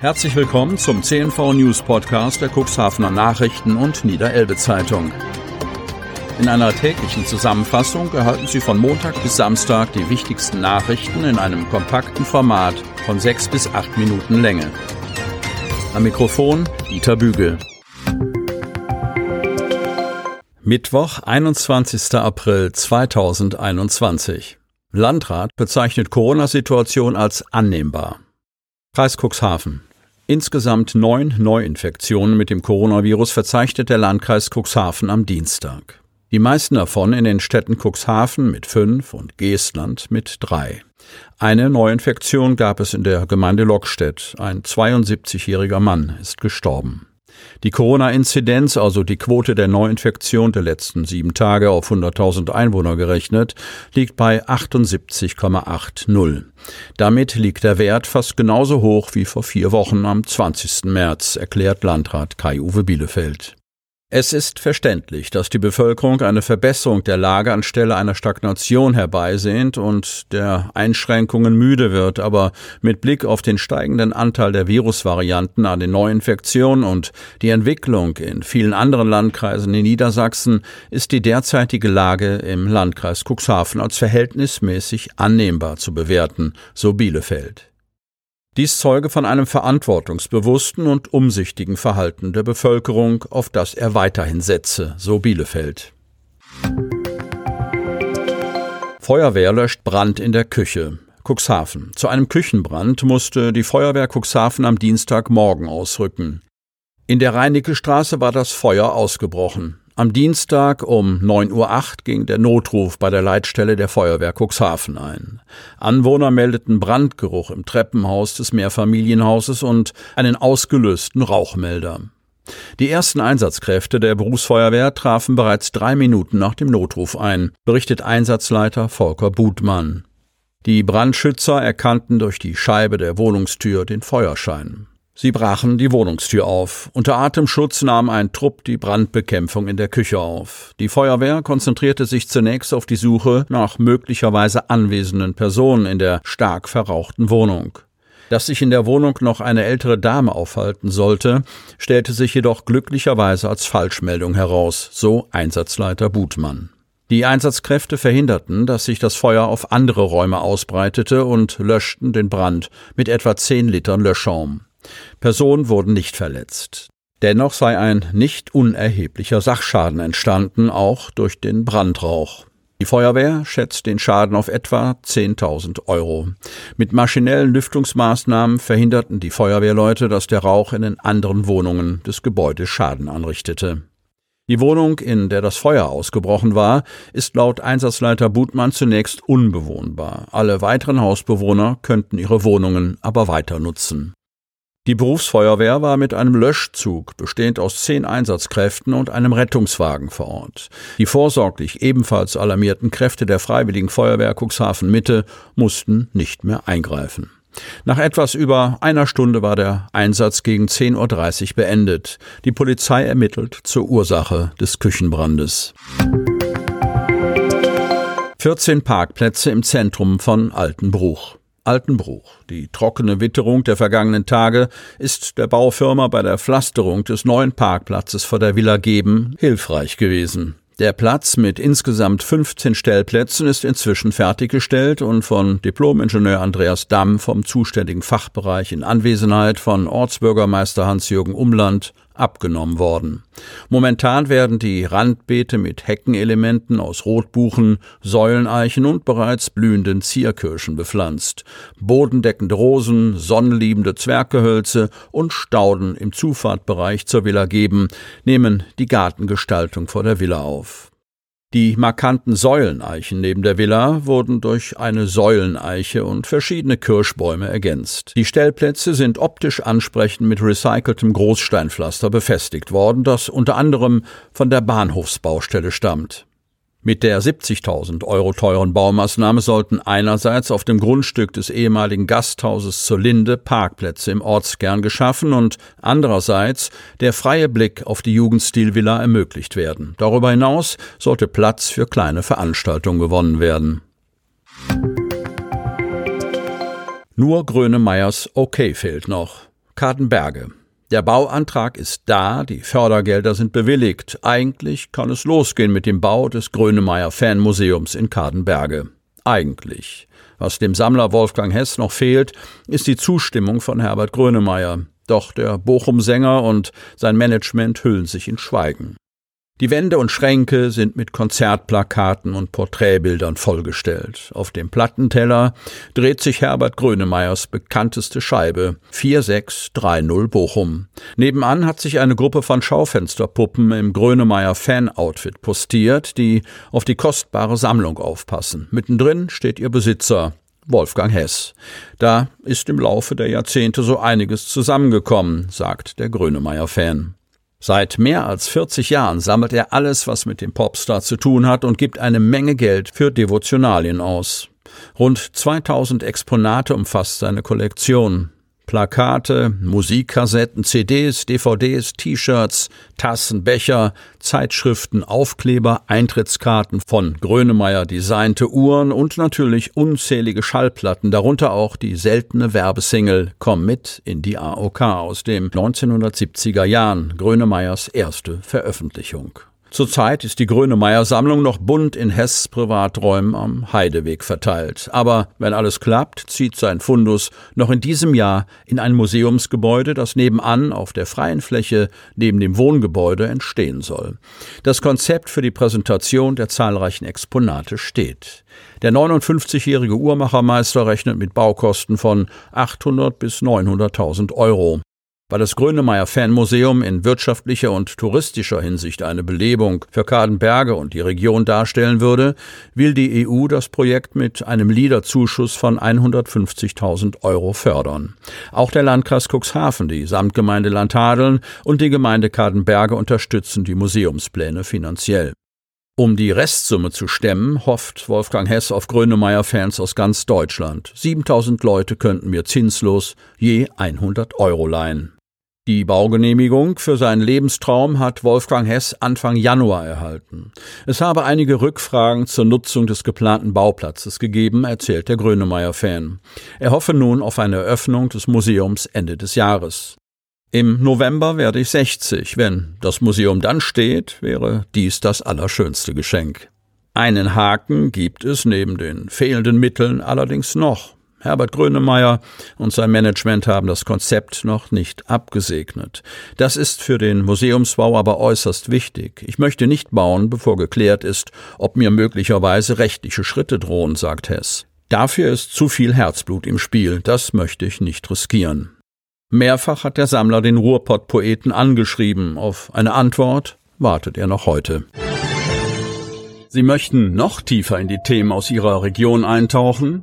Herzlich willkommen zum CNV News Podcast der Cuxhavener Nachrichten und Niederelbe Zeitung. In einer täglichen Zusammenfassung erhalten Sie von Montag bis Samstag die wichtigsten Nachrichten in einem kompakten Format von sechs bis acht Minuten Länge. Am Mikrofon Dieter Bügel. Mittwoch, 21. April 2021. Landrat bezeichnet Corona-Situation als annehmbar. Kreis Cuxhaven. Insgesamt neun Neuinfektionen mit dem Coronavirus verzeichnet der Landkreis Cuxhaven am Dienstag. Die meisten davon in den Städten Cuxhaven mit fünf und Geestland mit drei. Eine Neuinfektion gab es in der Gemeinde Lockstedt. Ein 72-jähriger Mann ist gestorben. Die Corona-Inzidenz, also die Quote der Neuinfektion der letzten sieben Tage auf 100.000 Einwohner gerechnet, liegt bei 78,80. Damit liegt der Wert fast genauso hoch wie vor vier Wochen am 20. März, erklärt Landrat Kai-Uwe Bielefeld. Es ist verständlich, dass die Bevölkerung eine Verbesserung der Lage anstelle einer Stagnation herbeisehnt und der Einschränkungen müde wird, aber mit Blick auf den steigenden Anteil der Virusvarianten an den Neuinfektionen und die Entwicklung in vielen anderen Landkreisen in Niedersachsen ist die derzeitige Lage im Landkreis Cuxhaven als verhältnismäßig annehmbar zu bewerten, so Bielefeld. Dies zeuge von einem verantwortungsbewussten und umsichtigen Verhalten der Bevölkerung, auf das er weiterhin setze, so Bielefeld. Feuerwehr löscht Brand in der Küche. Cuxhaven. Zu einem Küchenbrand musste die Feuerwehr Cuxhaven am Dienstagmorgen ausrücken. In der Reinecke Straße war das Feuer ausgebrochen. Am Dienstag um 9.08 Uhr ging der Notruf bei der Leitstelle der Feuerwehr Cuxhaven ein. Anwohner meldeten Brandgeruch im Treppenhaus des Mehrfamilienhauses und einen ausgelösten Rauchmelder. Die ersten Einsatzkräfte der Berufsfeuerwehr trafen bereits drei Minuten nach dem Notruf ein, berichtet Einsatzleiter Volker Budmann. Die Brandschützer erkannten durch die Scheibe der Wohnungstür den Feuerschein. Sie brachen die Wohnungstür auf. Unter Atemschutz nahm ein Trupp die Brandbekämpfung in der Küche auf. Die Feuerwehr konzentrierte sich zunächst auf die Suche nach möglicherweise anwesenden Personen in der stark verrauchten Wohnung. Dass sich in der Wohnung noch eine ältere Dame aufhalten sollte, stellte sich jedoch glücklicherweise als Falschmeldung heraus, so Einsatzleiter Butmann. Die Einsatzkräfte verhinderten, dass sich das Feuer auf andere Räume ausbreitete und löschten den Brand mit etwa zehn Litern Löschschaum. Personen wurden nicht verletzt. Dennoch sei ein nicht unerheblicher Sachschaden entstanden, auch durch den Brandrauch. Die Feuerwehr schätzt den Schaden auf etwa 10.000 Euro. Mit maschinellen Lüftungsmaßnahmen verhinderten die Feuerwehrleute, dass der Rauch in den anderen Wohnungen des Gebäudes Schaden anrichtete. Die Wohnung, in der das Feuer ausgebrochen war, ist laut Einsatzleiter Butmann zunächst unbewohnbar. Alle weiteren Hausbewohner könnten ihre Wohnungen aber weiter nutzen. Die Berufsfeuerwehr war mit einem Löschzug, bestehend aus zehn Einsatzkräften und einem Rettungswagen vor Ort. Die vorsorglich ebenfalls alarmierten Kräfte der Freiwilligen Feuerwehr Cuxhaven Mitte mussten nicht mehr eingreifen. Nach etwas über einer Stunde war der Einsatz gegen 10.30 Uhr beendet. Die Polizei ermittelt zur Ursache des Küchenbrandes. 14 Parkplätze im Zentrum von Altenbruch. Altenbruch. Die trockene Witterung der vergangenen Tage ist der Baufirma bei der Pflasterung des neuen Parkplatzes vor der Villa Geben hilfreich gewesen. Der Platz mit insgesamt 15 Stellplätzen ist inzwischen fertiggestellt und von Diplomingenieur Andreas Damm vom zuständigen Fachbereich in Anwesenheit von Ortsbürgermeister Hans-Jürgen Umland abgenommen worden. Momentan werden die Randbeete mit Heckenelementen aus Rotbuchen, Säuleneichen und bereits blühenden Zierkirschen bepflanzt. Bodendeckende Rosen, sonnenliebende Zwerggehölze und Stauden im Zufahrtbereich zur Villa geben, nehmen die Gartengestaltung vor der Villa auf. Die markanten Säuleneichen neben der Villa wurden durch eine Säuleneiche und verschiedene Kirschbäume ergänzt. Die Stellplätze sind optisch ansprechend mit recyceltem Großsteinpflaster befestigt worden, das unter anderem von der Bahnhofsbaustelle stammt. Mit der 70.000 Euro teuren Baumaßnahme sollten einerseits auf dem Grundstück des ehemaligen Gasthauses zur Linde Parkplätze im Ortskern geschaffen und andererseits der freie Blick auf die Jugendstilvilla ermöglicht werden. Darüber hinaus sollte Platz für kleine Veranstaltungen gewonnen werden. Nur Grönemeyers Okay fehlt noch. Kartenberge. Der Bauantrag ist da, die Fördergelder sind bewilligt. Eigentlich kann es losgehen mit dem Bau des Grönemeyer Fanmuseums in Kardenberge. Eigentlich. Was dem Sammler Wolfgang Hess noch fehlt, ist die Zustimmung von Herbert Grönemeyer. Doch der Bochum-Sänger und sein Management hüllen sich in Schweigen. Die Wände und Schränke sind mit Konzertplakaten und Porträtbildern vollgestellt. Auf dem Plattenteller dreht sich Herbert Grönemeyers bekannteste Scheibe 4630 Bochum. Nebenan hat sich eine Gruppe von Schaufensterpuppen im Grönemeyer Fan-Outfit postiert, die auf die kostbare Sammlung aufpassen. Mittendrin steht ihr Besitzer, Wolfgang Hess. Da ist im Laufe der Jahrzehnte so einiges zusammengekommen, sagt der Grönemeyer-Fan. Seit mehr als 40 Jahren sammelt er alles, was mit dem Popstar zu tun hat und gibt eine Menge Geld für Devotionalien aus. Rund 2000 Exponate umfasst seine Kollektion. Plakate, Musikkassetten, CDs, DVDs, T-Shirts, Tassen, Becher, Zeitschriften, Aufkleber, Eintrittskarten von Grönemeyer designte Uhren und natürlich unzählige Schallplatten, darunter auch die seltene Werbesingle Komm mit in die AOK aus den 1970er Jahren, Grönemeyers erste Veröffentlichung. Zurzeit ist die Grönemeyer-Sammlung noch bunt in Hess Privaträumen am Heideweg verteilt. Aber wenn alles klappt, zieht sein Fundus noch in diesem Jahr in ein Museumsgebäude, das nebenan auf der freien Fläche neben dem Wohngebäude entstehen soll. Das Konzept für die Präsentation der zahlreichen Exponate steht. Der 59-jährige Uhrmachermeister rechnet mit Baukosten von 800 bis 900.000 Euro. Weil das Grönemeyer Fanmuseum in wirtschaftlicher und touristischer Hinsicht eine Belebung für Kadenberge und die Region darstellen würde, will die EU das Projekt mit einem Liederzuschuss von 150.000 Euro fördern. Auch der Landkreis Cuxhaven, die Samtgemeinde Landhadeln und die Gemeinde Kadenberge unterstützen die Museumspläne finanziell. Um die Restsumme zu stemmen, hofft Wolfgang Hess auf Grönemeyer-Fans aus ganz Deutschland. 7000 Leute könnten mir zinslos je 100 Euro leihen. Die Baugenehmigung für seinen Lebenstraum hat Wolfgang Hess Anfang Januar erhalten. Es habe einige Rückfragen zur Nutzung des geplanten Bauplatzes gegeben, erzählt der Grönemeyer-Fan. Er hoffe nun auf eine Eröffnung des Museums Ende des Jahres. Im November werde ich 60. Wenn das Museum dann steht, wäre dies das allerschönste Geschenk. Einen Haken gibt es neben den fehlenden Mitteln allerdings noch. Herbert Grönemeyer und sein Management haben das Konzept noch nicht abgesegnet. Das ist für den Museumsbau aber äußerst wichtig. Ich möchte nicht bauen, bevor geklärt ist, ob mir möglicherweise rechtliche Schritte drohen, sagt Hess. Dafür ist zu viel Herzblut im Spiel, das möchte ich nicht riskieren. Mehrfach hat der Sammler den Ruhrpott-Poeten angeschrieben. Auf eine Antwort wartet er noch heute. Sie möchten noch tiefer in die Themen aus Ihrer Region eintauchen?